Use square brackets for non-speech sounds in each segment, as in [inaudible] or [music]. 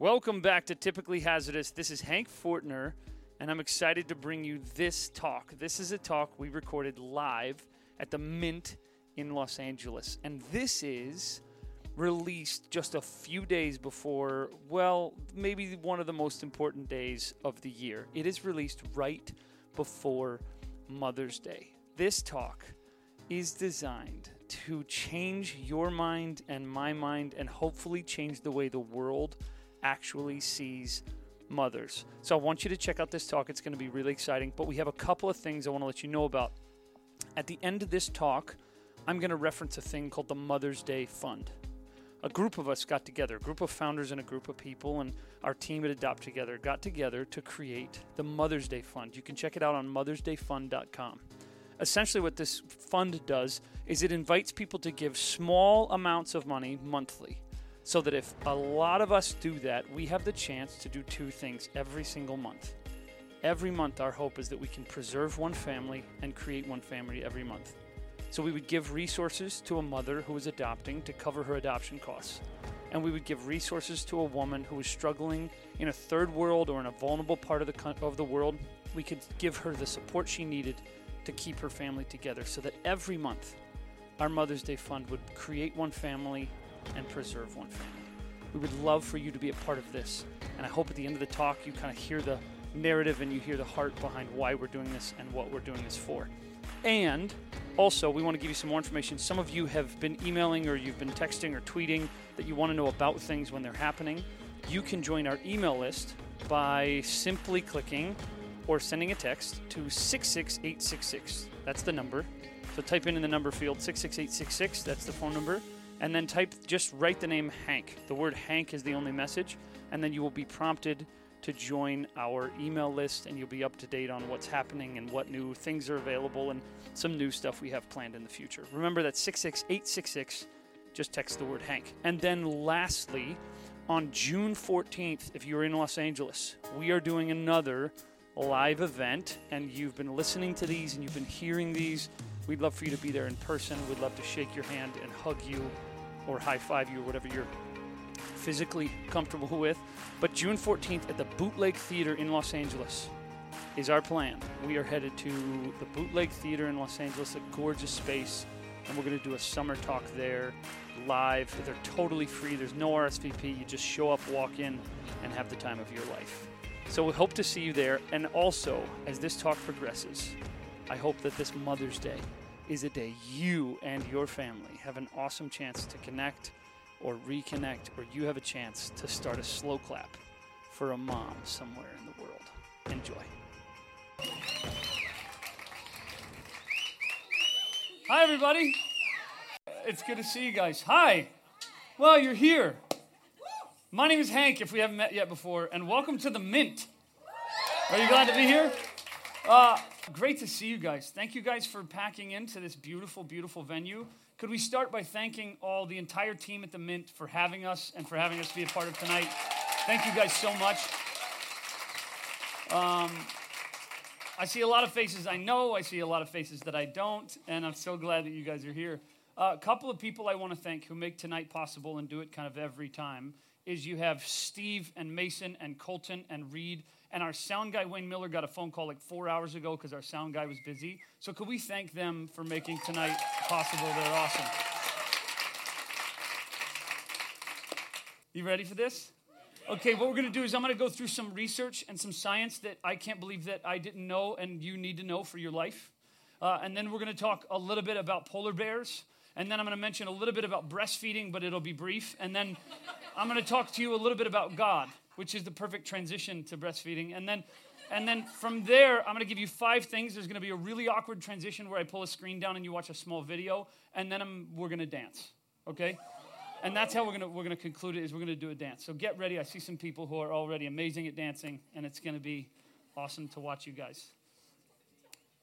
Welcome back to Typically Hazardous. This is Hank Fortener, and I'm excited to bring you this talk. This is a talk we recorded live at the Mint in Los Angeles, and this is released just a few days before, well, maybe one of the most important days of the year. It is released right before Mother's Day. This talk is designed to change your mind and my mind and hopefully change the way the world actually sees mothers. So I want you to check out this talk. It's going to be really exciting. But we have a couple of things I want to let you know about. At the end of this talk, I'm going to reference a thing called the Mother's Day Fund. A group of us got together, a group of founders and a group of people, and our team at Adopt Together got together to create the Mother's Day Fund. You can check it out on mothersdayfund.com. Essentially, what this fund does is it invites people to give small amounts of money monthly so that if a lot of us do that, we have the chance to do two things every single month. Every month, our hope is that we can preserve one family and create one family every month. So we would give resources to a mother who is adopting to cover her adoption costs. And we would give resources to a woman who is struggling in a third world or in a vulnerable part of the, of the world. We could give her the support she needed to keep her family together so that every month our Mother's Day Fund would create one family and preserve one family. We would love for you to be a part of this. And I hope at the end of the talk you kind of hear the narrative and you hear the heart behind why we're doing this and what we're doing this for. And also, we want to give you some more information. Some of you have been emailing or you've been texting or tweeting that you want to know about things when they're happening. You can join our email list by simply clicking or sending a text to 66866. That's the number. So type in in the number field 66866. That's the phone number and then type just write the name Hank. The word Hank is the only message, and then you will be prompted to join our email list and you'll be up to date on what's happening and what new things are available and some new stuff we have planned in the future. Remember that 66866 just text the word Hank. And then lastly, on June 14th, if you're in Los Angeles, we are doing another live event and you've been listening to these and you've been hearing these. We'd love for you to be there in person. We'd love to shake your hand and hug you or high five you or whatever you're physically comfortable with. But June 14th at the Bootleg Theater in Los Angeles is our plan. We are headed to the Bootleg Theater in Los Angeles, a gorgeous space, and we're going to do a summer talk there live. They're totally free, there's no RSVP. You just show up, walk in, and have the time of your life. So we hope to see you there. And also, as this talk progresses, I hope that this Mother's Day is a day you and your family have an awesome chance to connect or reconnect, or you have a chance to start a slow clap for a mom somewhere in the world. Enjoy. Hi, everybody. It's good to see you guys. Hi. Well, you're here. My name is Hank, if we haven't met yet before, and welcome to the Mint. Are you glad to be here? Uh, great to see you guys. Thank you guys for packing into this beautiful, beautiful venue. Could we start by thanking all the entire team at the Mint for having us and for having us be a part of tonight? Thank you guys so much. Um, I see a lot of faces I know, I see a lot of faces that I don't, and I'm so glad that you guys are here. Uh, a couple of people I want to thank who make tonight possible and do it kind of every time is you have Steve and Mason and Colton and Reed and our sound guy, Wayne Miller, got a phone call like four hours ago because our sound guy was busy. So, could we thank them for making tonight possible? They're awesome. You ready for this? Okay, what we're going to do is I'm going to go through some research and some science that I can't believe that I didn't know and you need to know for your life. Uh, and then we're going to talk a little bit about polar bears. And then I'm going to mention a little bit about breastfeeding, but it'll be brief. And then I'm going to talk to you a little bit about God which is the perfect transition to breastfeeding. And then and then from there, I'm going to give you five things. There's going to be a really awkward transition where I pull a screen down and you watch a small video, and then I'm, we're going to dance. Okay? And that's how we're going to we're going to conclude it. Is we're going to do a dance. So get ready. I see some people who are already amazing at dancing, and it's going to be awesome to watch you guys.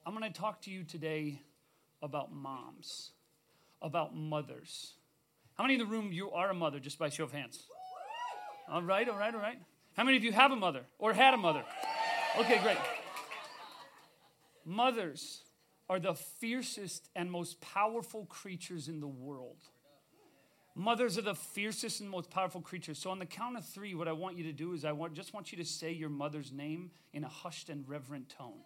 I'm going to talk to you today about moms, about mothers. How many in the room you are a mother? Just by show of hands. All right, all right, all right. How many of you have a mother or had a mother? Okay, great. Mothers are the fiercest and most powerful creatures in the world. Mothers are the fiercest and most powerful creatures. So on the count of three, what I want you to do is I want, just want you to say your mother's name in a hushed and reverent tone.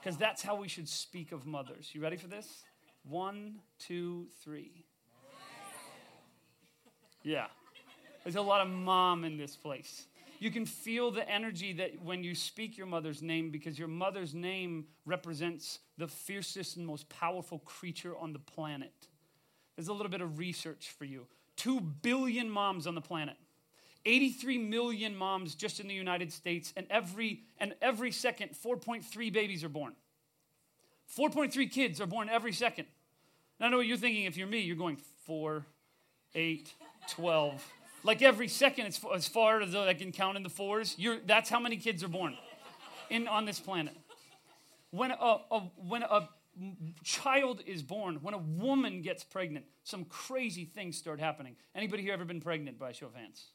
Because that's how we should speak of mothers. You ready for this? One, two, three. Yeah. There's a lot of mom in this place. You can feel the energy that when you speak your mother's name, because your mother's name represents the fiercest and most powerful creature on the planet. There's a little bit of research for you. Two billion moms on the planet. 83 million moms just in the United States, and every, and every second, 4.3 babies are born. 4.3 kids are born every second. I know what you're thinking. If you're me, you're going 4, 8, 12. Like every second, it's as far as I can count in the fours. You're, that's how many kids are born in, on this planet. When a, a, when a child is born, when a woman gets pregnant, some crazy things start happening. Anybody here ever been pregnant by show of hands?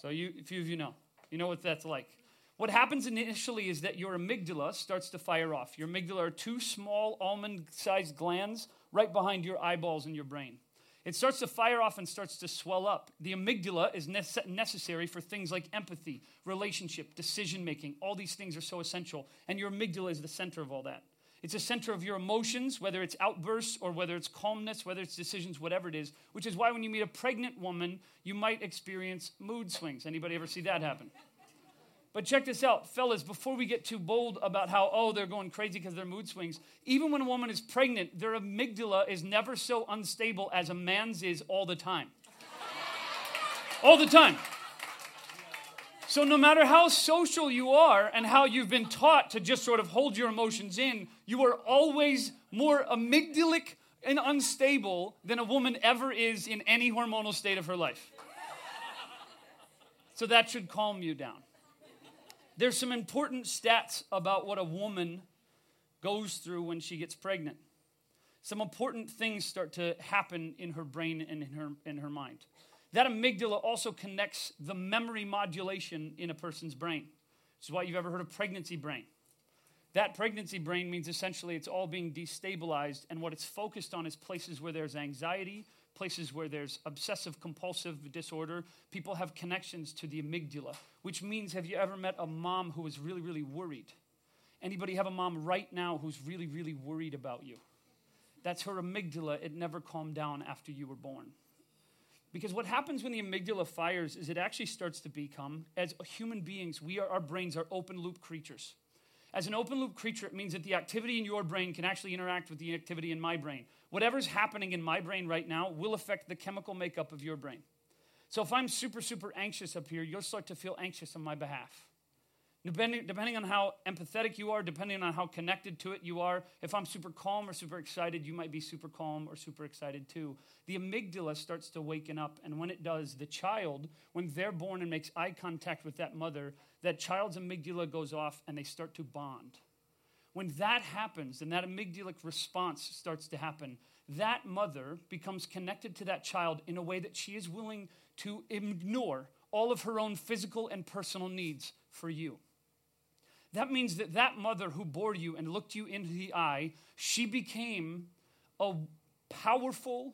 So you, a few of you know. You know what that's like. What happens initially is that your amygdala starts to fire off. Your amygdala are two small almond-sized glands right behind your eyeballs in your brain. It starts to fire off and starts to swell up. The amygdala is necessary for things like empathy, relationship, decision making. All these things are so essential. And your amygdala is the center of all that. It's a center of your emotions, whether it's outbursts or whether it's calmness, whether it's decisions, whatever it is, which is why when you meet a pregnant woman, you might experience mood swings. Anybody ever see that happen? But check this out, fellas, before we get too bold about how, oh, they're going crazy because their mood swings, even when a woman is pregnant, their amygdala is never so unstable as a man's is all the time. all the time. So, no matter how social you are and how you've been taught to just sort of hold your emotions in, you are always more amygdalic and unstable than a woman ever is in any hormonal state of her life. So, that should calm you down. There's some important stats about what a woman goes through when she gets pregnant. Some important things start to happen in her brain and in her, in her mind. That amygdala also connects the memory modulation in a person's brain. Which is why you've ever heard of pregnancy brain. That pregnancy brain means essentially it's all being destabilized, and what it's focused on is places where there's anxiety, places where there's obsessive compulsive disorder. People have connections to the amygdala, which means have you ever met a mom who was really, really worried? Anybody have a mom right now who's really, really worried about you? That's her amygdala. It never calmed down after you were born. Because what happens when the amygdala fires is it actually starts to become, as human beings, we are, our brains are open loop creatures. As an open loop creature, it means that the activity in your brain can actually interact with the activity in my brain. Whatever's happening in my brain right now will affect the chemical makeup of your brain. So if I'm super, super anxious up here, you'll start to feel anxious on my behalf. Depending, depending on how empathetic you are, depending on how connected to it you are, if I'm super calm or super excited, you might be super calm or super excited too. The amygdala starts to waken up, and when it does, the child, when they're born and makes eye contact with that mother, that child's amygdala goes off and they start to bond. When that happens and that amygdalic response starts to happen, that mother becomes connected to that child in a way that she is willing to ignore all of her own physical and personal needs for you. That means that that mother who bore you and looked you into the eye, she became a powerful,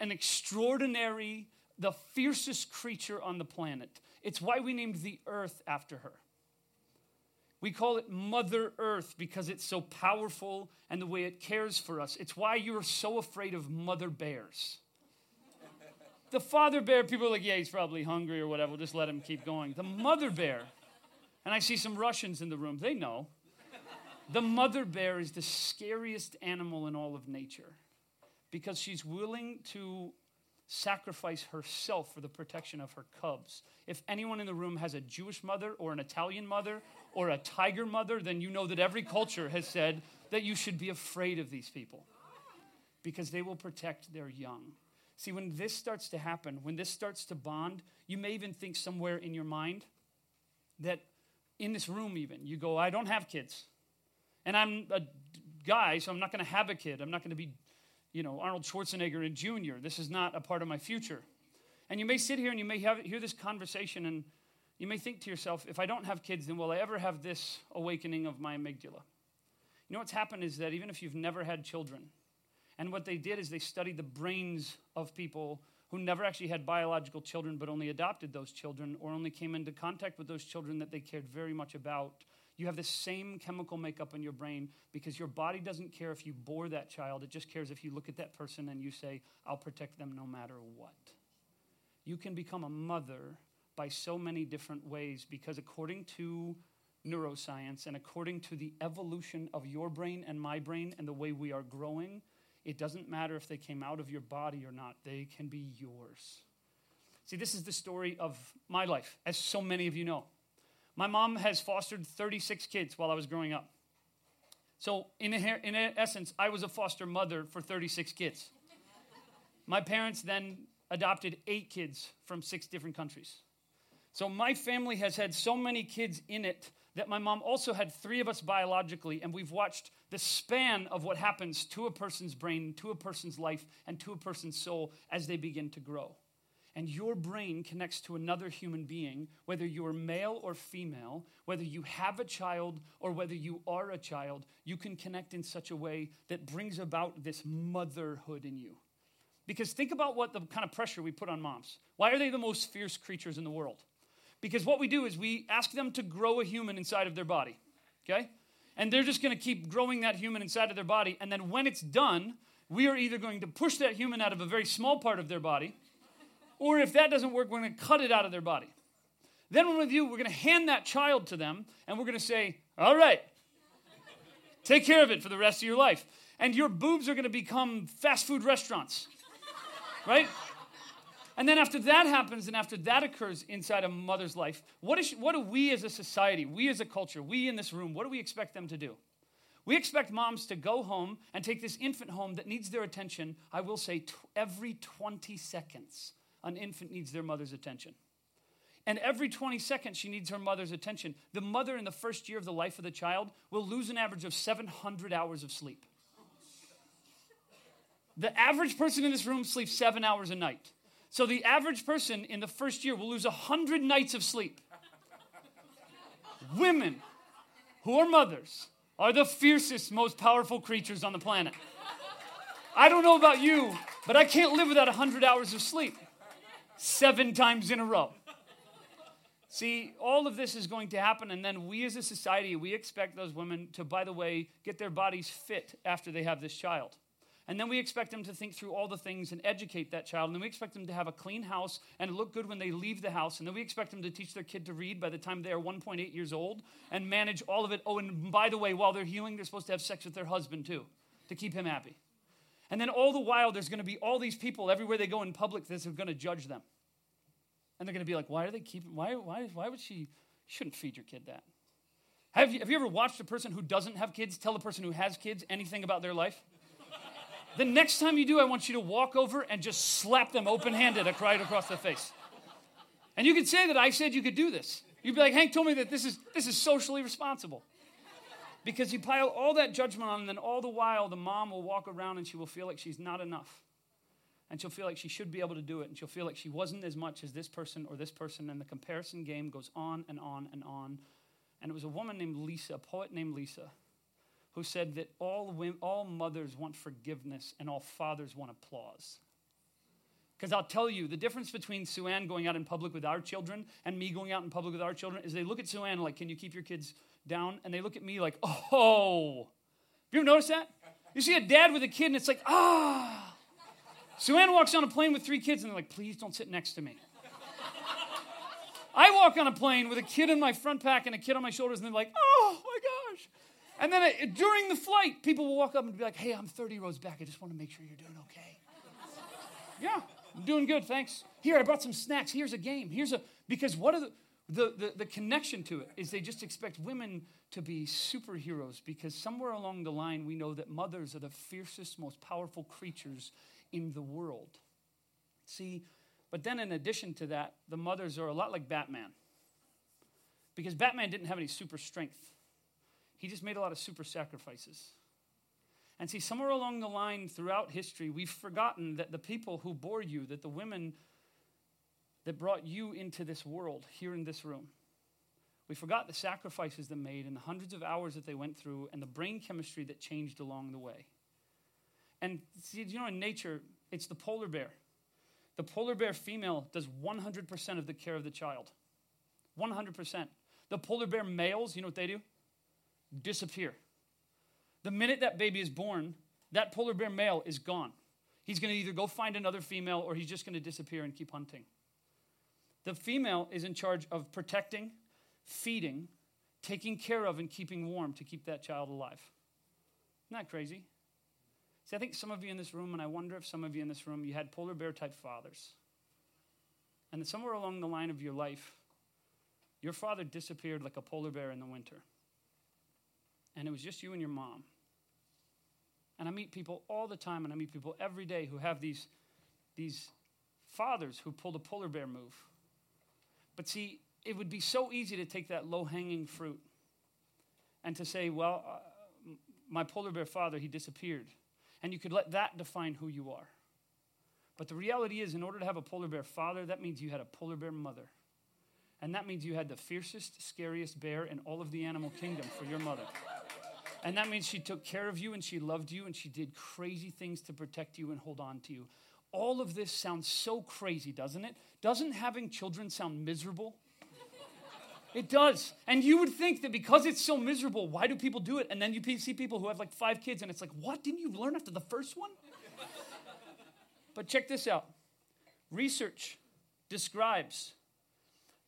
an extraordinary, the fiercest creature on the planet. It's why we named the earth after her. We call it Mother Earth because it's so powerful and the way it cares for us. It's why you're so afraid of mother bears. The father bear, people are like, yeah, he's probably hungry or whatever. We'll just let him keep going. The mother bear, and I see some Russians in the room, they know. The mother bear is the scariest animal in all of nature because she's willing to sacrifice herself for the protection of her cubs. If anyone in the room has a Jewish mother or an Italian mother or a tiger mother, then you know that every culture has said that you should be afraid of these people because they will protect their young. See, when this starts to happen, when this starts to bond, you may even think somewhere in your mind that in this room, even, you go, I don't have kids. And I'm a guy, so I'm not going to have a kid. I'm not going to be, you know, Arnold Schwarzenegger in junior. This is not a part of my future. And you may sit here and you may have, hear this conversation and you may think to yourself, if I don't have kids, then will I ever have this awakening of my amygdala? You know what's happened is that even if you've never had children, And what they did is they studied the brains of people who never actually had biological children but only adopted those children or only came into contact with those children that they cared very much about. You have the same chemical makeup in your brain because your body doesn't care if you bore that child. It just cares if you look at that person and you say, I'll protect them no matter what. You can become a mother by so many different ways because, according to neuroscience and according to the evolution of your brain and my brain and the way we are growing, it doesn't matter if they came out of your body or not, they can be yours. See, this is the story of my life, as so many of you know. My mom has fostered 36 kids while I was growing up. So, in, in essence, I was a foster mother for 36 kids. My parents then adopted eight kids from six different countries. So, my family has had so many kids in it that my mom also had three of us biologically, and we've watched the span of what happens to a person's brain, to a person's life, and to a person's soul as they begin to grow. And your brain connects to another human being, whether you're male or female, whether you have a child or whether you are a child, you can connect in such a way that brings about this motherhood in you. Because think about what the kind of pressure we put on moms. Why are they the most fierce creatures in the world? Because what we do is we ask them to grow a human inside of their body, okay? And they're just gonna keep growing that human inside of their body. And then when it's done, we are either going to push that human out of a very small part of their body, or if that doesn't work, we're gonna cut it out of their body. Then when we do, we're gonna hand that child to them, and we're gonna say, all right, take care of it for the rest of your life. And your boobs are gonna become fast food restaurants, right? And then after that happens and after that occurs inside a mother's life, what, is, what do we as a society, we as a culture, we in this room, what do we expect them to do? We expect moms to go home and take this infant home that needs their attention, I will say, t- every 20 seconds, an infant needs their mother's attention. And every 20 seconds, she needs her mother's attention. The mother, in the first year of the life of the child, will lose an average of 700 hours of sleep. The average person in this room sleeps seven hours a night. So the average person in the first year will lose 100 nights of sleep. Women who are mothers are the fiercest, most powerful creatures on the planet. I don't know about you, but I can't live without 100 hours of sleep seven times in a row. See, all of this is going to happen, and then we as a society, we expect those women to, by the way, get their bodies fit after they have this child. And then we expect them to think through all the things and educate that child. And then we expect them to have a clean house and look good when they leave the house. And then we expect them to teach their kid to read by the time they are 1.8 years old and manage all of it. Oh, and by the way, while they're healing, they're supposed to have sex with their husband too to keep him happy. And then all the while, there's going to be all these people everywhere they go in public that are going to judge them. And they're going to be like, why are they keeping, why, why, why would she, you shouldn't feed your kid that. Have you, have you ever watched a person who doesn't have kids tell a person who has kids anything about their life? The next time you do, I want you to walk over and just slap them open handed right across the face. And you could say that I said you could do this. You'd be like, Hank told me that this is, this is socially responsible. Because you pile all that judgment on, and then all the while, the mom will walk around and she will feel like she's not enough. And she'll feel like she should be able to do it. And she'll feel like she wasn't as much as this person or this person. And the comparison game goes on and on and on. And it was a woman named Lisa, a poet named Lisa, who said that all, women, all mothers want forgiveness and all fathers want applause. Because I'll tell you, the difference between Sue Ann going out in public with our children and me going out in public with our children is they look at Sue Ann like, Can you keep your kids down? And they look at me like, Oh. Have you ever noticed that? You see a dad with a kid and it's like, Ah. Sue Ann walks on a plane with three kids and they're like, Please don't sit next to me. I walk on a plane with a kid in my front pack and a kid on my shoulders and they're like, Oh my gosh. And then during the flight, people will walk up and be like, hey, I'm 30 rows back. I just want to make sure you're doing okay. yeah, I'm doing good, thanks. Here, I brought some snacks. Here's a game. Here's a, because what are the, the, the, the connection to it is they just expect women to be superheroes because somewhere along the line we know that mothers are the fiercest, most powerful creatures in the world. See, but then in addition to that, the mothers are a lot like Batman. Because Batman didn't have any super strength. He just made a lot of super sacrifices. And see, somewhere along the line throughout history, we've forgotten that the people who bore you, that the women that brought you into this world here in this room, we forgot the sacrifices they made and the hundreds of hours that they went through and the brain chemistry that changed along the way. And see, you know, in nature, it's the polar bear. The polar bear female does 100% of the care of the child. 100%. The polar bear males, you know what they do? Disappear. The minute that baby is born, that polar bear male is gone. He's going to either go find another female or he's just going to disappear and keep hunting. The female is in charge of protecting, feeding, taking care of, and keeping warm to keep that child alive. Isn't that crazy? See, I think some of you in this room, and I wonder if some of you in this room, you had polar bear type fathers. And somewhere along the line of your life, your father disappeared like a polar bear in the winter. And it was just you and your mom. And I meet people all the time, and I meet people every day who have these, these fathers who pull the polar bear move. But see, it would be so easy to take that low hanging fruit and to say, well, uh, my polar bear father, he disappeared. And you could let that define who you are. But the reality is, in order to have a polar bear father, that means you had a polar bear mother. And that means you had the fiercest, scariest bear in all of the animal kingdom for your mother. And that means she took care of you and she loved you and she did crazy things to protect you and hold on to you. All of this sounds so crazy, doesn't it? Doesn't having children sound miserable? It does. And you would think that because it's so miserable, why do people do it? And then you see people who have like five kids and it's like, what? Didn't you learn after the first one? but check this out research describes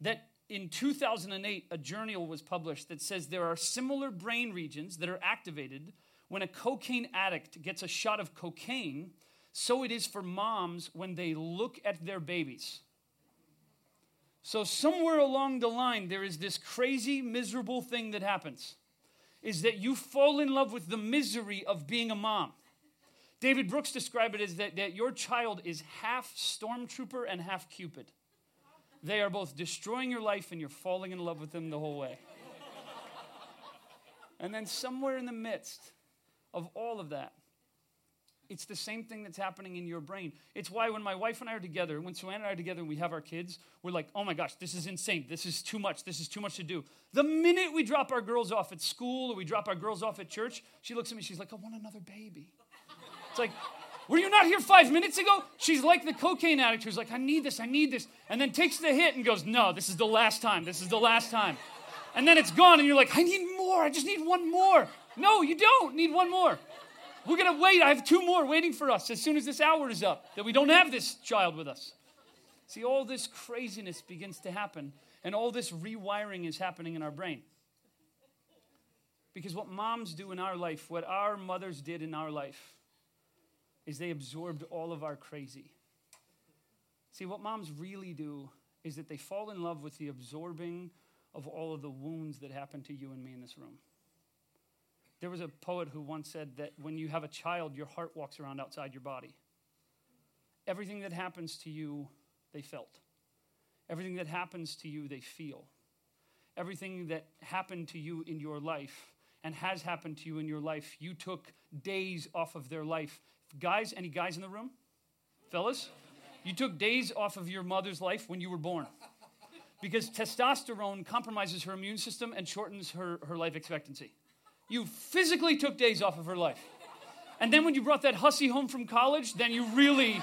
that in 2008, a journal was published that says there are similar brain regions that are activated when a cocaine addict gets a shot of cocaine, so it is for moms when they look at their babies. So, somewhere along the line, there is this crazy, miserable thing that happens is that you fall in love with the misery of being a mom. David Brooks described it as that, that your child is half stormtrooper and half Cupid. They are both destroying your life and you're falling in love with them the whole way. and then, somewhere in the midst of all of that, it's the same thing that's happening in your brain. It's why when my wife and I are together, when Sue Ann and I are together and we have our kids, we're like, oh my gosh, this is insane. This is too much. This is too much to do. The minute we drop our girls off at school or we drop our girls off at church, she looks at me, she's like, I want another baby. It's like, were you not here five minutes ago? She's like the cocaine addict who's like, I need this, I need this. And then takes the hit and goes, No, this is the last time. This is the last time. And then it's gone, and you're like, I need more. I just need one more. No, you don't need one more. We're to wait. I have two more waiting for us as soon as this hour is up, that we don't have this child with us. See, all this craziness begins to happen, and all this rewiring is happening in our brain. Because what moms do in our life, what our mothers did in our life, is they absorbed all of our crazy. See, what moms really do is that they fall in love with the absorbing of all of the wounds that happen to you and me in this room. There was a poet who once said that when you have a child, your heart walks around outside your body. Everything that happens to you, they felt. Everything that happens to you, they feel. Everything that happened to you in your life and has happened to you in your life, you took days off of their life Guys, any guys in the room? Fellas? You took days off of your mother's life when you were born. Because testosterone compromises her immune system and shortens her, her life expectancy. You physically took days off of her life. And then when you brought that hussy home from college, then you really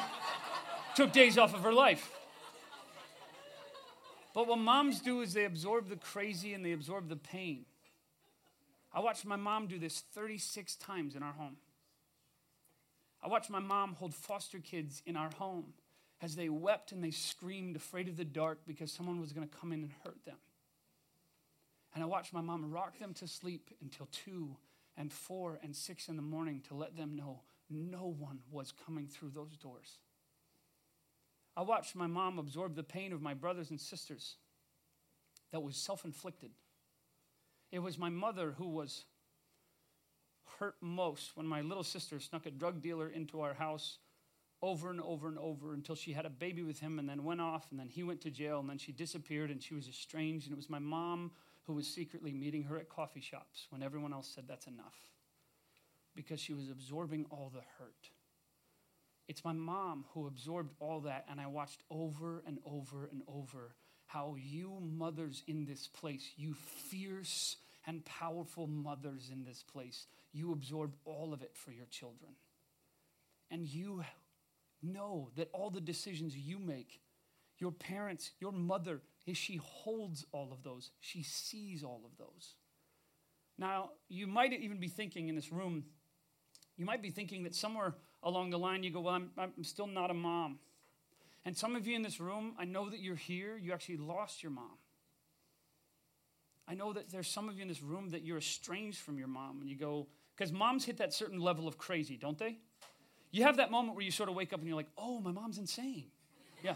took days off of her life. But what moms do is they absorb the crazy and they absorb the pain. I watched my mom do this 36 times in our home. I watched my mom hold foster kids in our home as they wept and they screamed, afraid of the dark because someone was going to come in and hurt them. And I watched my mom rock them to sleep until two and four and six in the morning to let them know no one was coming through those doors. I watched my mom absorb the pain of my brothers and sisters that was self inflicted. It was my mother who was hurt most when my little sister snuck a drug dealer into our house over and over and over until she had a baby with him and then went off and then he went to jail and then she disappeared and she was estranged and it was my mom who was secretly meeting her at coffee shops when everyone else said that's enough because she was absorbing all the hurt. It's my mom who absorbed all that and I watched over and over and over how you mothers in this place, you fierce and powerful mothers in this place, you absorb all of it for your children. And you know that all the decisions you make, your parents, your mother, is she holds all of those. She sees all of those. Now, you might even be thinking in this room, you might be thinking that somewhere along the line you go, Well, I'm, I'm still not a mom. And some of you in this room, I know that you're here, you actually lost your mom. I know that there's some of you in this room that you're estranged from your mom and you go, because moms hit that certain level of crazy, don't they? You have that moment where you sort of wake up and you're like, oh, my mom's insane. Yeah.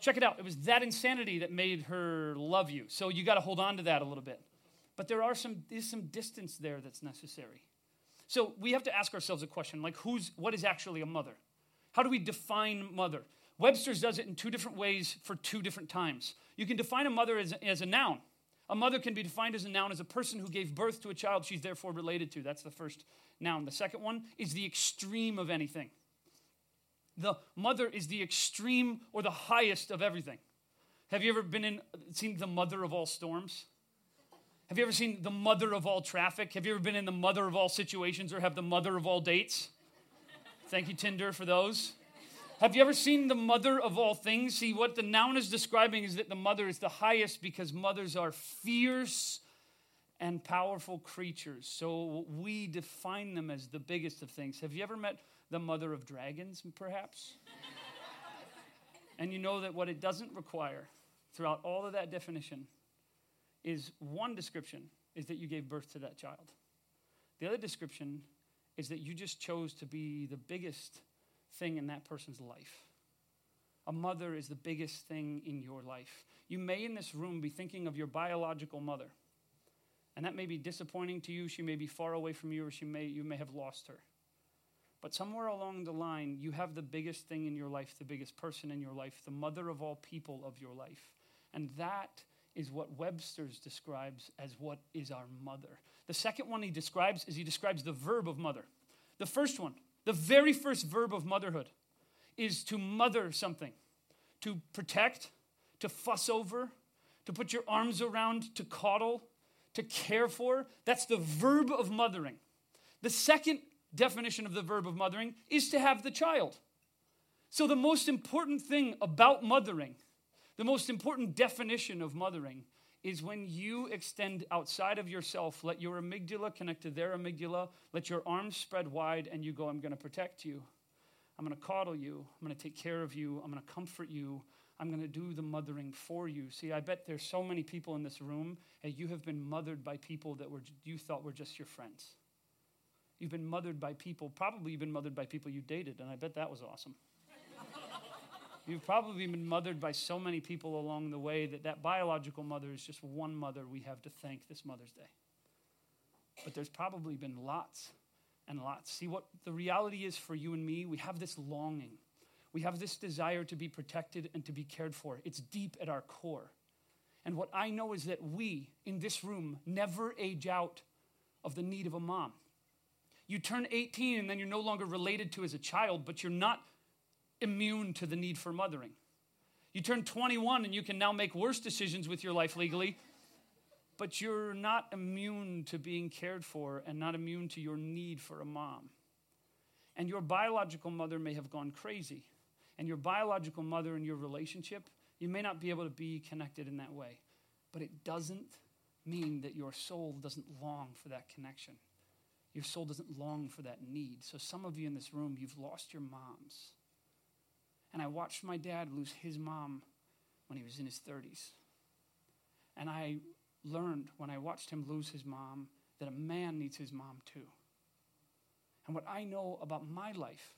Check it out. It was that insanity that made her love you. So you got to hold on to that a little bit. But there are some, is some distance there that's necessary. So we have to ask ourselves a question like, who's, what is actually a mother? How do we define mother? Webster's does it in two different ways for two different times. You can define a mother as, as a noun. A mother can be defined as a noun as a person who gave birth to a child she's therefore related to. That's the first noun. The second one is the extreme of anything. The mother is the extreme or the highest of everything. Have you ever been in seen the mother of all storms? Have you ever seen the mother of all traffic? Have you ever been in the mother of all situations or have the mother of all dates? Thank you, Tinder, for those. Have you ever seen the mother of all things? See, what the noun is describing is that the mother is the highest because mothers are fierce and powerful creatures. So we define them as the biggest of things. Have you ever met the mother of dragons, perhaps? and you know that what it doesn't require throughout all of that definition is one description is that you gave birth to that child. The other description is that you just chose to be the biggest thing in that person's life. A mother is the biggest thing in your life. You may in this room be thinking of your biological mother. And that may be disappointing to you. She may be far away from you, or she may, you may have lost her. But somewhere along the line, you have the biggest thing in your life, the biggest person in your life, the mother of all people of your life. And that is what Webster's describes as what is our mother. The second one he describes is he describes the verb of mother. The first one, the very first verb of motherhood is to mother something, to protect, to fuss over, to put your arms around, to coddle, to care for. That's the verb of mothering. The second definition of the verb of mothering is to have the child. So, the most important thing about mothering, the most important definition of mothering, is when you extend outside of yourself, let your amygdala connect to their amygdala, let your arms spread wide, and you go, I'm going to protect you. I'm going to coddle you. I'm going to take care of you. I'm going to comfort you. I'm going to do the mothering for you. See, I bet there's so many people in this room, and you have been mothered by people that were, you thought were just your friends. You've been mothered by people, probably you've been mothered by people you dated, and I bet that was awesome. You've probably been mothered by so many people along the way that that biological mother is just one mother we have to thank this Mother's Day. But there's probably been lots and lots. See what the reality is for you and me? We have this longing. We have this desire to be protected and to be cared for. It's deep at our core. And what I know is that we in this room never age out of the need of a mom. You turn 18 and then you're no longer related to as a child, but you're not immune to the need for mothering. You turn 21 and you can now make worse decisions with your life legally, but you're not immune to being cared for and not immune to your need for a mom. And your biological mother may have gone crazy. And your biological mother and your relationship, you may not be able to be connected in that way. But it doesn't mean that your soul doesn't long for that connection. Your soul doesn't long for that need. So, some of you in this room, you've lost your moms. And I watched my dad lose his mom when he was in his 30s. And I learned when I watched him lose his mom that a man needs his mom too. And what I know about my life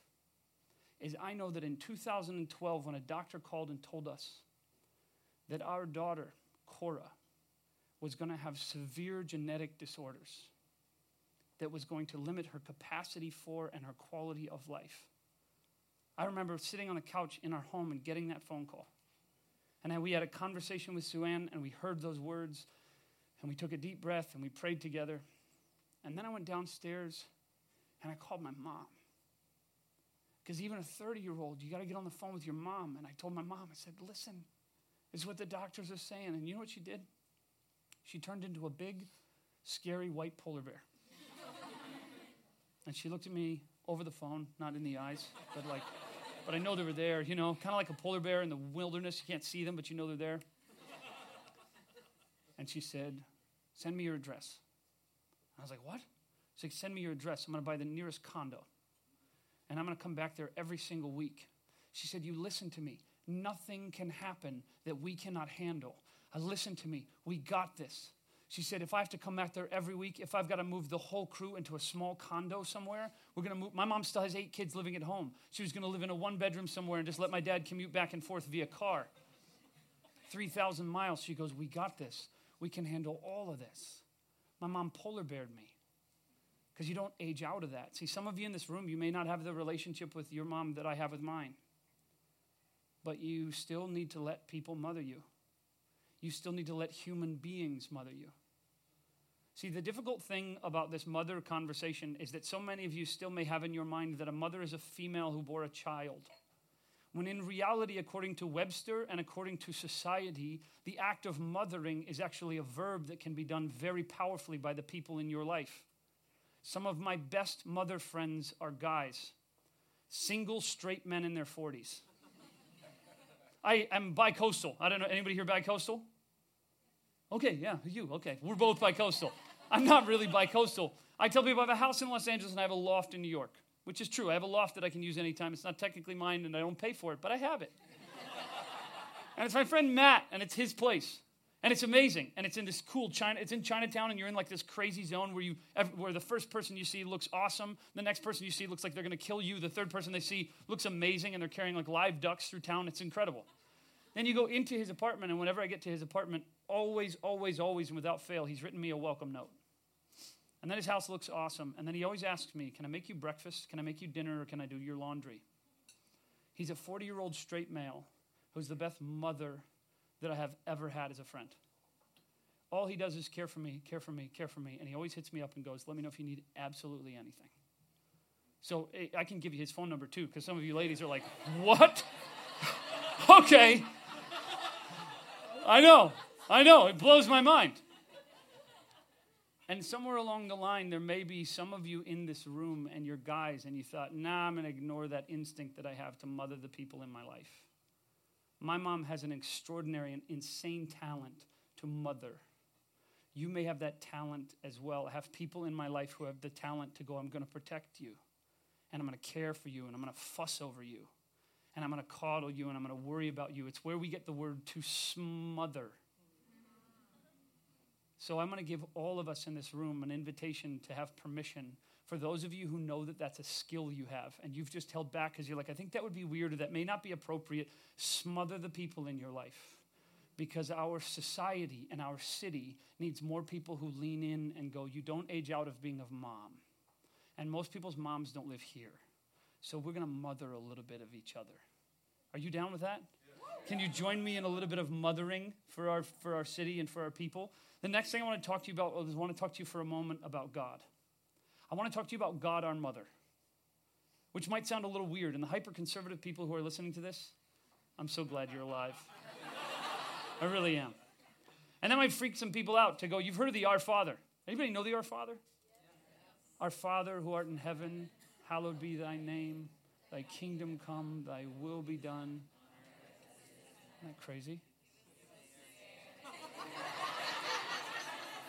is I know that in 2012, when a doctor called and told us that our daughter, Cora, was going to have severe genetic disorders that was going to limit her capacity for and her quality of life. I remember sitting on the couch in our home and getting that phone call. And we had a conversation with Sue Ann, and we heard those words, and we took a deep breath, and we prayed together. And then I went downstairs, and I called my mom. Because even a 30 year old, you got to get on the phone with your mom. And I told my mom, I said, listen, is what the doctors are saying. And you know what she did? She turned into a big, scary white polar bear. [laughs] and she looked at me over the phone, not in the eyes, but like, but I know they were there, you know, kind of like a polar bear in the wilderness. You can't see them, but you know they're there. And she said, Send me your address. I was like, What? She's like, Send me your address. I'm going to buy the nearest condo. And I'm going to come back there every single week. She said, You listen to me. Nothing can happen that we cannot handle. Uh, listen to me. We got this. She said, if I have to come back there every week, if I've got to move the whole crew into a small condo somewhere, we're going to move. My mom still has eight kids living at home. She was going to live in a one bedroom somewhere and just let my dad commute back and forth via car. 3,000 miles. She goes, We got this. We can handle all of this. My mom polar beared me because you don't age out of that. See, some of you in this room, you may not have the relationship with your mom that I have with mine, but you still need to let people mother you. You still need to let human beings mother you. See, the difficult thing about this mother conversation is that so many of you still may have in your mind that a mother is a female who bore a child. When in reality, according to Webster and according to society, the act of mothering is actually a verb that can be done very powerfully by the people in your life. Some of my best mother friends are guys, single straight men in their 40s. I am bi-coastal. I don't know, anybody here bi-coastal? Okay, yeah, you, okay. We're both bi-coastal. I'm not really bi-coastal. I tell people I have a house in Los Angeles and I have a loft in New York, which is true. I have a loft that I can use anytime. It's not technically mine and I don't pay for it, but I have it. and it's my friend Matt, and it's his place. And it's amazing. And it's in this cool China, it's in Chinatown, and you're in like this crazy zone where you where the first person you see looks awesome, the next person you see looks like they're gonna kill you, the third person they see looks amazing, and they're carrying like live ducks through town. It's incredible. Then you go into his apartment, and whenever I get to his apartment, always, always, always, and without fail, he's written me a welcome note. And then his house looks awesome. And then he always asks me, Can I make you breakfast? Can I make you dinner? Or can I do your laundry? He's a 40 year old straight male who's the best mother that I have ever had as a friend. All he does is care for me, care for me, care for me. And he always hits me up and goes, Let me know if you need absolutely anything. So eh, I can give you his phone number too, because some of you ladies are like, What? [laughs] okay. I know. I know. It blows my mind. And somewhere along the line, there may be some of you in this room and you're guys, and you thought, nah, I'm going to ignore that instinct that I have to mother the people in my life. My mom has an extraordinary and insane talent to mother. You may have that talent as well. I have people in my life who have the talent to go, I'm going to protect you, and I'm going to care for you, and I'm going to fuss over you, and I'm going to coddle you, and I'm going to worry about you. It's where we get the word to smother. So I'm going to give all of us in this room an invitation to have permission for those of you who know that that's a skill you have and you've just held back because you're like, I think that would be weird or that may not be appropriate. Smother the people in your life because our society and our city needs more people who lean in and go, You don't age out of being a mom. And most people's moms don't live here. So we're going to mother a little bit of each other. Are you down with that? Can you join me in a little bit of mothering for our, for our city and for our people? The next thing I want to talk to you about is I want to talk to you for a moment about God. I want to talk to you about God, our mother, which might sound a little weird. And the hyper conservative people who are listening to this, I'm so glad you're alive. I really am. And that might freak some people out to go, You've heard of the Our Father. Anybody know the Our Father? Our Father who art in heaven, hallowed be thy name. Thy kingdom come, thy will be done. Isn't that crazy?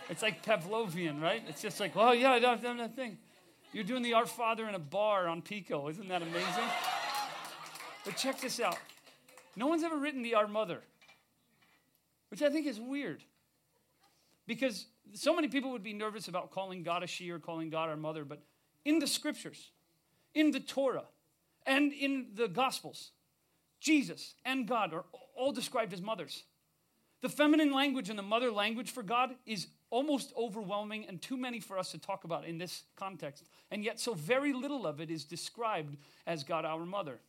It's like Pavlovian, right? It's just like, well, yeah, I don't have that thing. You're doing the Our Father in a bar on Pico. Isn't that amazing? But check this out. No one's ever written the Our Mother, which I think is weird. Because so many people would be nervous about calling God a she or calling God our mother, but in the scriptures, in the Torah, and in the Gospels, Jesus and God are all described as mothers. The feminine language and the mother language for God is almost overwhelming and too many for us to talk about in this context. And yet, so very little of it is described as God our mother.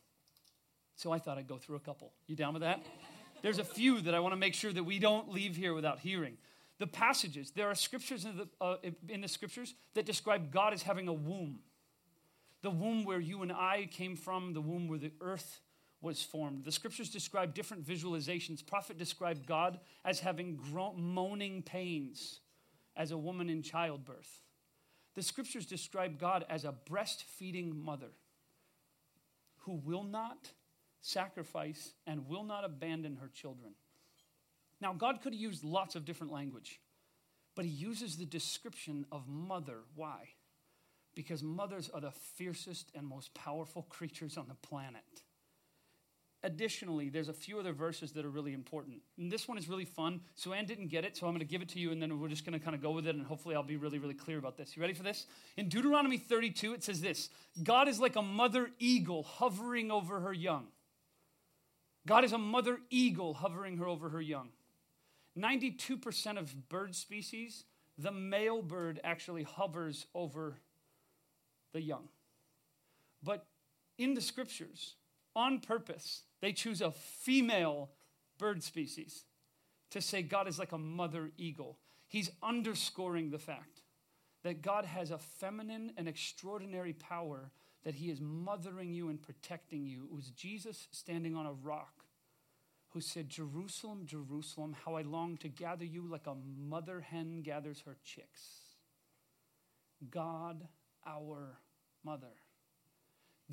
So I thought I'd go through a couple. You down with that? There's a few that I want to make sure that we don't leave here without hearing. The passages, there are scriptures in the, uh, in the scriptures that describe God as having a womb. The womb where you and I came from, the womb where the earth was formed. The scriptures describe different visualizations. Prophet described God as having moaning pains as a woman in childbirth. The scriptures describe God as a breastfeeding mother who will not sacrifice and will not abandon her children. Now, God could have used lots of different language, but he uses the description of mother. Why? Because mothers are the fiercest and most powerful creatures on the planet. Additionally, there's a few other verses that are really important. And this one is really fun. So Anne didn't get it, so I'm going to give it to you, and then we're just going to kind of go with it, and hopefully I'll be really, really clear about this. You ready for this? In Deuteronomy 32, it says this God is like a mother eagle hovering over her young. God is a mother eagle hovering her over her young. 92% of bird species, the male bird actually hovers over the young. But in the scriptures, on purpose, they choose a female bird species to say God is like a mother eagle. He's underscoring the fact that God has a feminine and extraordinary power that He is mothering you and protecting you. It was Jesus standing on a rock who said, Jerusalem, Jerusalem, how I long to gather you like a mother hen gathers her chicks. God, our mother.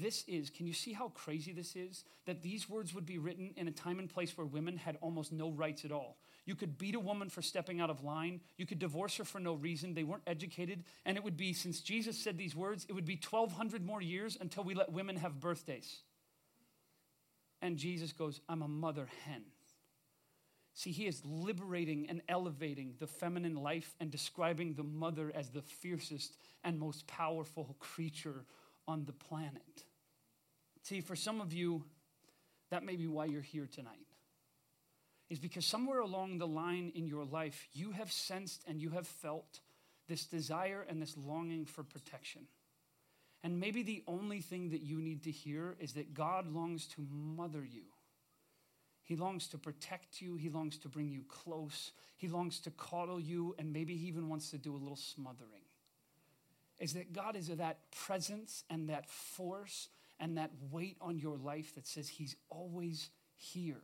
This is, can you see how crazy this is? That these words would be written in a time and place where women had almost no rights at all. You could beat a woman for stepping out of line. You could divorce her for no reason. They weren't educated. And it would be, since Jesus said these words, it would be 1,200 more years until we let women have birthdays. And Jesus goes, I'm a mother hen. See, he is liberating and elevating the feminine life and describing the mother as the fiercest and most powerful creature on the planet. See, for some of you, that may be why you're here tonight. Is because somewhere along the line in your life, you have sensed and you have felt this desire and this longing for protection. And maybe the only thing that you need to hear is that God longs to mother you. He longs to protect you. He longs to bring you close. He longs to coddle you, and maybe he even wants to do a little smothering. Is that God is that presence and that force and that weight on your life that says He's always here.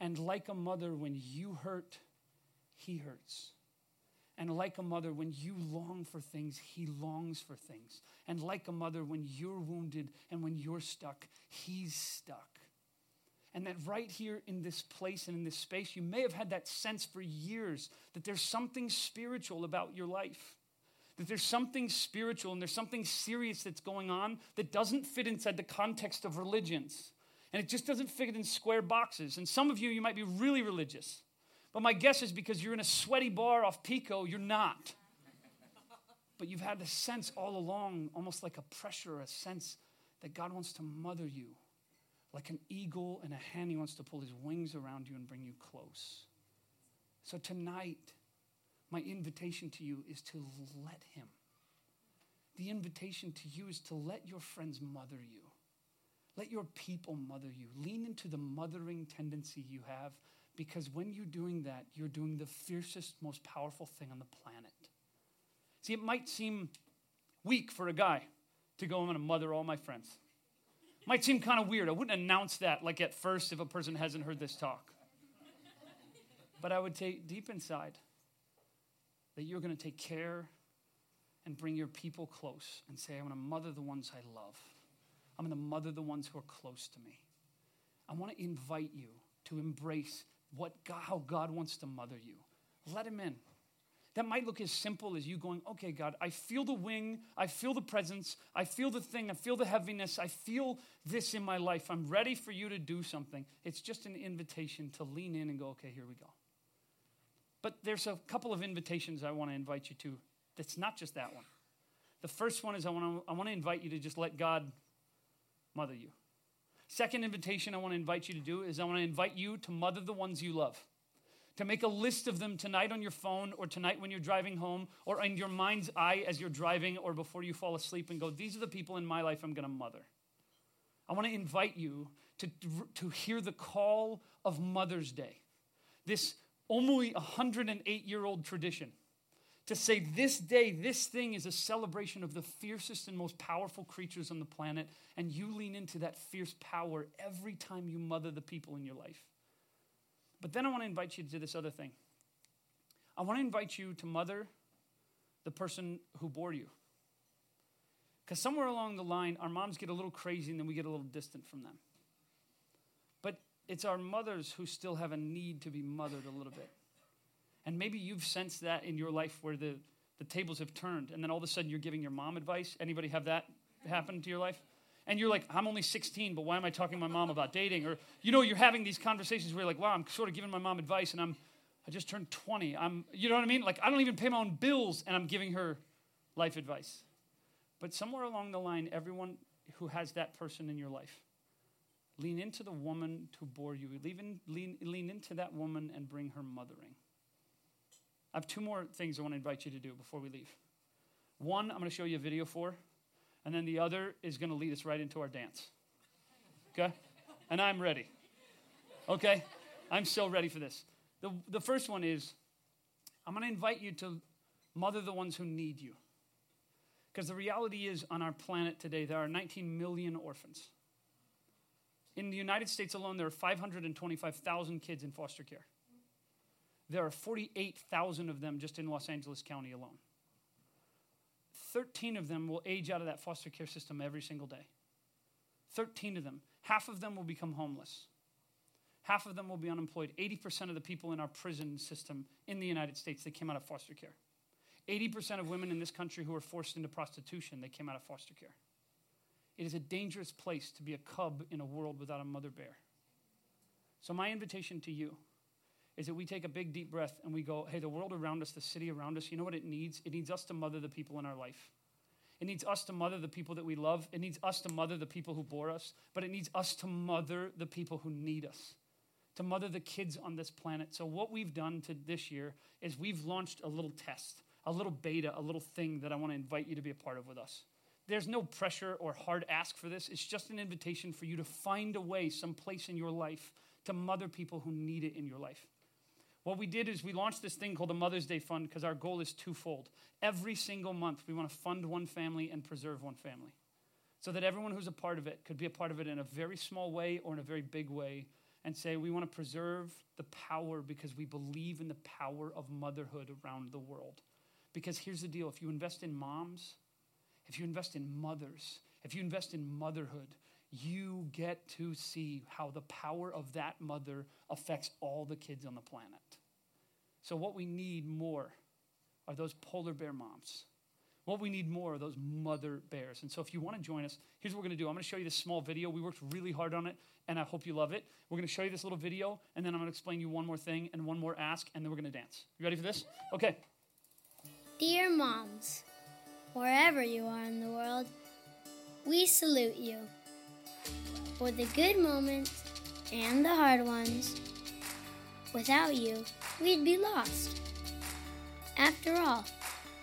And like a mother, when you hurt, He hurts. And like a mother, when you long for things, He longs for things. And like a mother, when you're wounded and when you're stuck, He's stuck. And that right here in this place and in this space, you may have had that sense for years that there's something spiritual about your life that there's something spiritual and there's something serious that's going on that doesn't fit inside the context of religions. And it just doesn't fit in square boxes. And some of you, you might be really religious. But my guess is because you're in a sweaty bar off Pico, you're not. But you've had the sense all along, almost like a pressure, a sense that God wants to mother you. Like an eagle and a hen, he wants to pull his wings around you and bring you close. So tonight, my invitation to you is to let Him. The invitation to you is to let your friends mother you. Let your people mother you. Lean into the mothering tendency you have because when you're doing that, you're doing the fiercest, most powerful thing on the planet. See, it might seem weak for a guy to go, I'm going to mother all my friends. Might seem kind of weird. I wouldn't announce that like at first if a person hasn't heard this talk. But I would say deep inside, that you're going to take care and bring your people close and say, I'm going to mother the ones I love. I'm going to mother the ones who are close to me. I want to invite you to embrace what God, how God wants to mother you. Let Him in. That might look as simple as you going, okay, God, I feel the wing, I feel the presence, I feel the thing, I feel the heaviness, I feel this in my life. I'm ready for you to do something. It's just an invitation to lean in and go, okay, here we go. But there's a couple of invitations I want to invite you to. That's not just that one. The first one is I want to, I want to invite you to just let God mother you. Second invitation I want to invite you to do is I want to invite you to mother the ones you love. To make a list of them tonight on your phone or tonight when you're driving home or in your mind's eye as you're driving or before you fall asleep and go, These are the people in my life I'm going to mother. I want to invite you to, to hear the call of Mother's Day. This only a 108 year old tradition to say this day, this thing is a celebration of the fiercest and most powerful creatures on the planet, and you lean into that fierce power every time you mother the people in your life. But then I want to invite you to this other thing. I want to invite you to mother the person who bore you. Because somewhere along the line, our moms get a little crazy and then we get a little distant from them. It's our mothers who still have a need to be mothered a little bit. And maybe you've sensed that in your life where the, the tables have turned and then all of a sudden you're giving your mom advice. Anybody have that happen to your life? And you're like, I'm only 16, but why am I talking to my mom about dating? Or, you know, you're having these conversations where you're like, wow, I'm sort of giving my mom advice and I'm, I just turned 20. I'm, you know what I mean? Like, I don't even pay my own bills and I'm giving her life advice. But somewhere along the line, everyone who has that person in your life, lean into the woman who bore you. Lean, lean, lean into that woman and bring her mothering. I have two more things I want to invite you to do before we leave. One, I'm going to show you a video for, and then the other is going to lead us right into our dance. Okay? And I'm ready. Okay? I'm so ready for this. The, the first one is I'm going to invite you to mother the ones who need you. Because the reality is, on our planet today, there are 19 million orphans. In the United States alone, there are 525,000 kids in foster care. There are 48,000 of them just in Los Angeles County alone. 13 of them will age out of that foster care system every single day. 13 of them. Half of them will become homeless. Half of them will be unemployed. 80% of the people in our prison system in the United States, they came out of foster care. 80% of women in this country who are forced into prostitution, they came out of foster care. It is a dangerous place to be a cub in a world without a mother bear. So, my invitation to you is that we take a big deep breath and we go, hey, the world around us, the city around us, you know what it needs? It needs us to mother the people in our life. It needs us to mother the people that we love. It needs us to mother the people who bore us. But it needs us to mother the people who need us, to mother the kids on this planet. So, what we've done to this year is we've launched a little test, a little beta, a little thing that I want to invite you to be a part of with us. There's no pressure or hard ask for this. It's just an invitation for you to find a way, some place in your life, to mother people who need it in your life. What we did is we launched this thing called the Mother's Day Fund because our goal is twofold. Every single month, we want to fund one family and preserve one family so that everyone who's a part of it could be a part of it in a very small way or in a very big way and say, we want to preserve the power because we believe in the power of motherhood around the world. Because here's the deal if you invest in moms, if you invest in mothers, if you invest in motherhood, you get to see how the power of that mother affects all the kids on the planet. So, what we need more are those polar bear moms. What we need more are those mother bears. And so, if you want to join us, here's what we're going to do. I'm going to show you this small video. We worked really hard on it, and I hope you love it. We're going to show you this little video, and then I'm going to explain you one more thing and one more ask, and then we're going to dance. You ready for this? Okay. Dear moms, wherever you are in the world, we salute you. For the good moments and the hard ones, without you, we'd be lost. After all,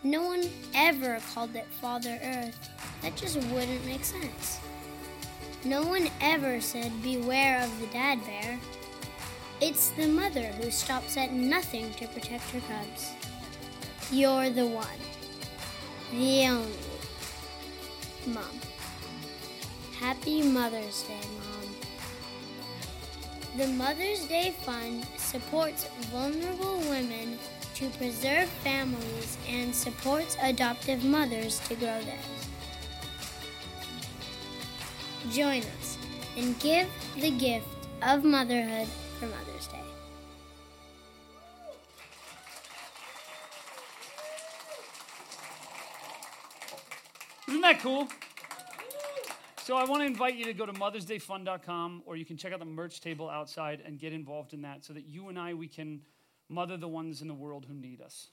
no one ever called it Father Earth. That just wouldn't make sense. No one ever said, Beware of the dad bear. It's the mother who stops at nothing to protect her cubs. You're the one. The only. Mom. Happy Mother's Day, Mom. The Mother's Day Fund supports vulnerable women to preserve families and supports adoptive mothers to grow theirs. Join us and give the gift of motherhood for Mother's Isn't that cool? So I want to invite you to go to mothersdayfund.com or you can check out the merch table outside and get involved in that so that you and I we can mother the ones in the world who need us.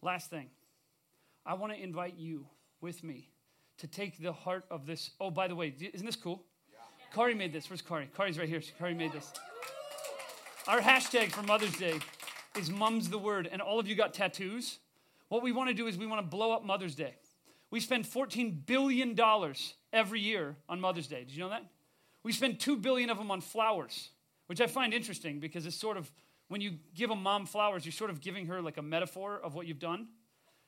Last thing. I want to invite you with me to take the heart of this. Oh, by the way, isn't this cool? Yeah. Kari made this. Where's Kari? Kari's right here. Kari made this. Our hashtag for Mother's Day is Mum's the Word, and all of you got tattoos. What we want to do is we want to blow up Mother's Day. We spend $14 billion every year on Mother's Day. Did you know that? We spend 2 billion of them on flowers, which I find interesting because it's sort of when you give a mom flowers, you're sort of giving her like a metaphor of what you've done.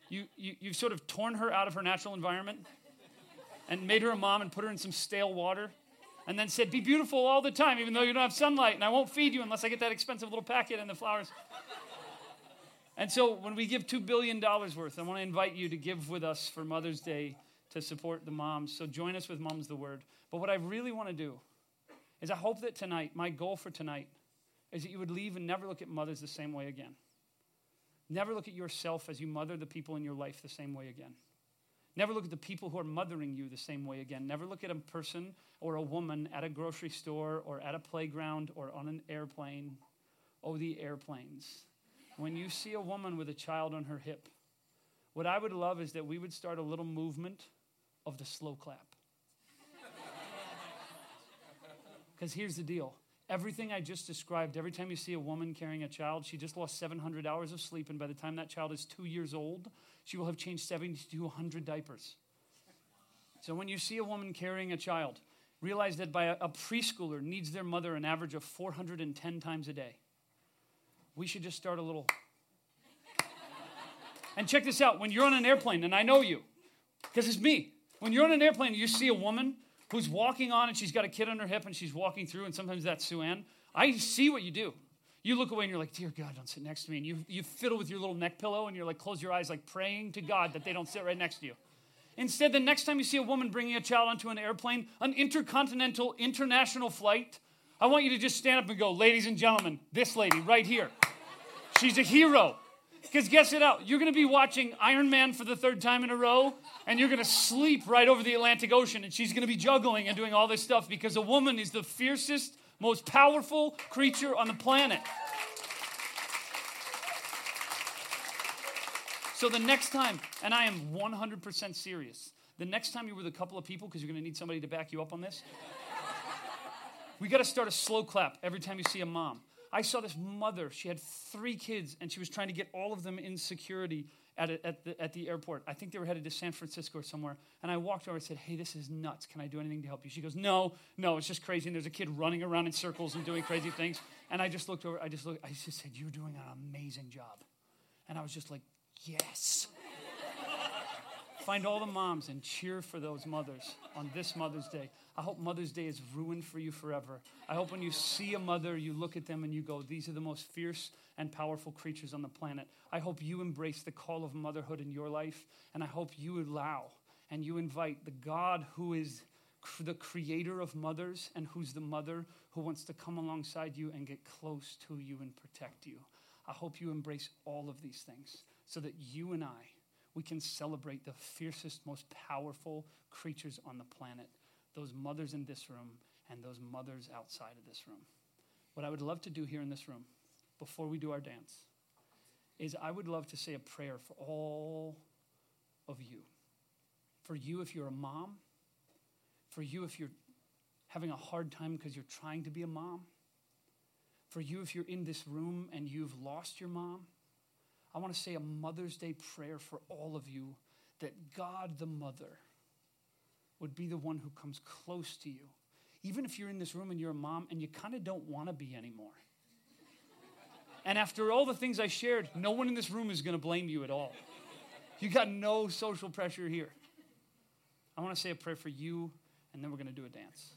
You, you, you've sort of torn her out of her natural environment and made her a mom and put her in some stale water and then said, Be beautiful all the time, even though you don't have sunlight, and I won't feed you unless I get that expensive little packet and the flowers. And so when we give $2 billion worth, I want to invite you to give with us for Mother's Day to support the moms. So join us with Moms the Word. But what I really want to do is I hope that tonight, my goal for tonight, is that you would leave and never look at mothers the same way again. Never look at yourself as you mother the people in your life the same way again. Never look at the people who are mothering you the same way again. Never look at a person or a woman at a grocery store or at a playground or on an airplane. Oh, the airplanes. When you see a woman with a child on her hip, what I would love is that we would start a little movement of the slow clap. [laughs] Because here's the deal everything I just described, every time you see a woman carrying a child, she just lost 700 hours of sleep, and by the time that child is two years old, she will have changed 70 to 100 diapers. So when you see a woman carrying a child, realize that by a, a preschooler needs their mother an average of 410 times a day. We should just start a little. and check this out when you're on an airplane, and I know you, because it's me. When you're on an airplane, you see a woman who's walking on and she's got a kid on her hip and she's walking through, and sometimes that's Sue Ann. I see what you do. You look away and you're like, Dear God, don't sit next to me. And you, you fiddle with your little neck pillow and you're like, close your eyes, like praying to God that they don't sit right next to you. Instead, the next time you see a woman bringing a child onto an airplane, an intercontinental international flight, I want you to just stand up and go, Ladies and gentlemen, this lady right here, she's a hero. Because guess it out, you're going to be watching Iron Man for the third time in a row, and you're going to sleep right over the Atlantic Ocean, and she's going to be juggling and doing all this stuff because a woman is the fiercest, most powerful creature on the planet. So the next time, and I am 100% serious, the next time you're with a couple of people, because you're going to need somebody to back you up on this, we got to start a slow clap every time you see a mom. I saw this mother. She had three kids, and she was trying to get all of them in security at, a, at, the, at the airport. I think they were headed to San Francisco or somewhere. And I walked over and said, Hey, this is nuts. Can I do anything to help you? She goes, No, no, it's just crazy. And there's a kid running around in circles and doing crazy things. And I just looked over, I just looked, I just said, You're doing an amazing job. And I was just like, Yes. Find all the moms and cheer for those mothers on this Mother's Day. I hope Mother's Day is ruined for you forever. I hope when you see a mother, you look at them and you go, These are the most fierce and powerful creatures on the planet. I hope you embrace the call of motherhood in your life, and I hope you allow and you invite the God who is the creator of mothers and who's the mother who wants to come alongside you and get close to you and protect you. I hope you embrace all of these things so that you and I, we can celebrate the fiercest, most powerful creatures on the planet those mothers in this room and those mothers outside of this room. What I would love to do here in this room before we do our dance is I would love to say a prayer for all of you. For you, if you're a mom, for you, if you're having a hard time because you're trying to be a mom, for you, if you're in this room and you've lost your mom, I want to say a Mother's Day prayer for all of you that God the Mother would be the one who comes close to you. Even if you're in this room and you're a mom and you kind of don't want to be anymore. And after all the things I shared, no one in this room is going to blame you at all. You got no social pressure here. I want to say a prayer for you, and then we're going to do a dance.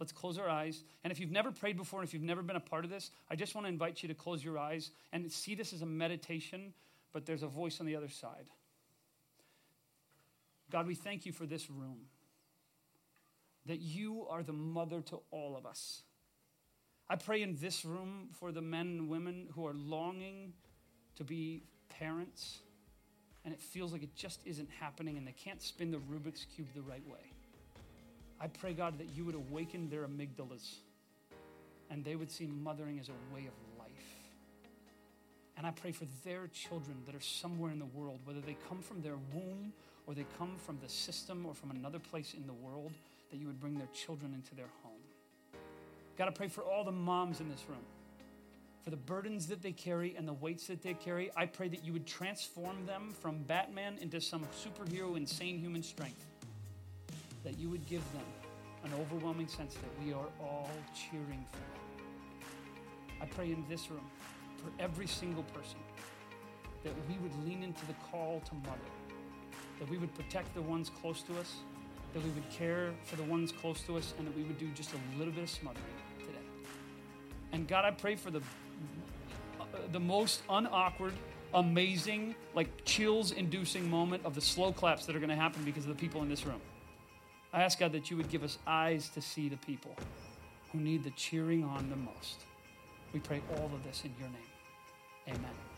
Let's close our eyes. And if you've never prayed before, and if you've never been a part of this, I just want to invite you to close your eyes and see this as a meditation, but there's a voice on the other side. God, we thank you for this room, that you are the mother to all of us. I pray in this room for the men and women who are longing to be parents, and it feels like it just isn't happening, and they can't spin the Rubik's Cube the right way. I pray, God, that you would awaken their amygdalas and they would see mothering as a way of life. And I pray for their children that are somewhere in the world, whether they come from their womb or they come from the system or from another place in the world, that you would bring their children into their home. God, I pray for all the moms in this room, for the burdens that they carry and the weights that they carry. I pray that you would transform them from Batman into some superhero, insane human strength that you would give them an overwhelming sense that we are all cheering for. I pray in this room for every single person that we would lean into the call to mother, that we would protect the ones close to us, that we would care for the ones close to us, and that we would do just a little bit of smothering today. And God, I pray for the, uh, the most unawkward, amazing, like chills inducing moment of the slow claps that are going to happen because of the people in this room. I ask God that you would give us eyes to see the people who need the cheering on the most. We pray all of this in your name. Amen.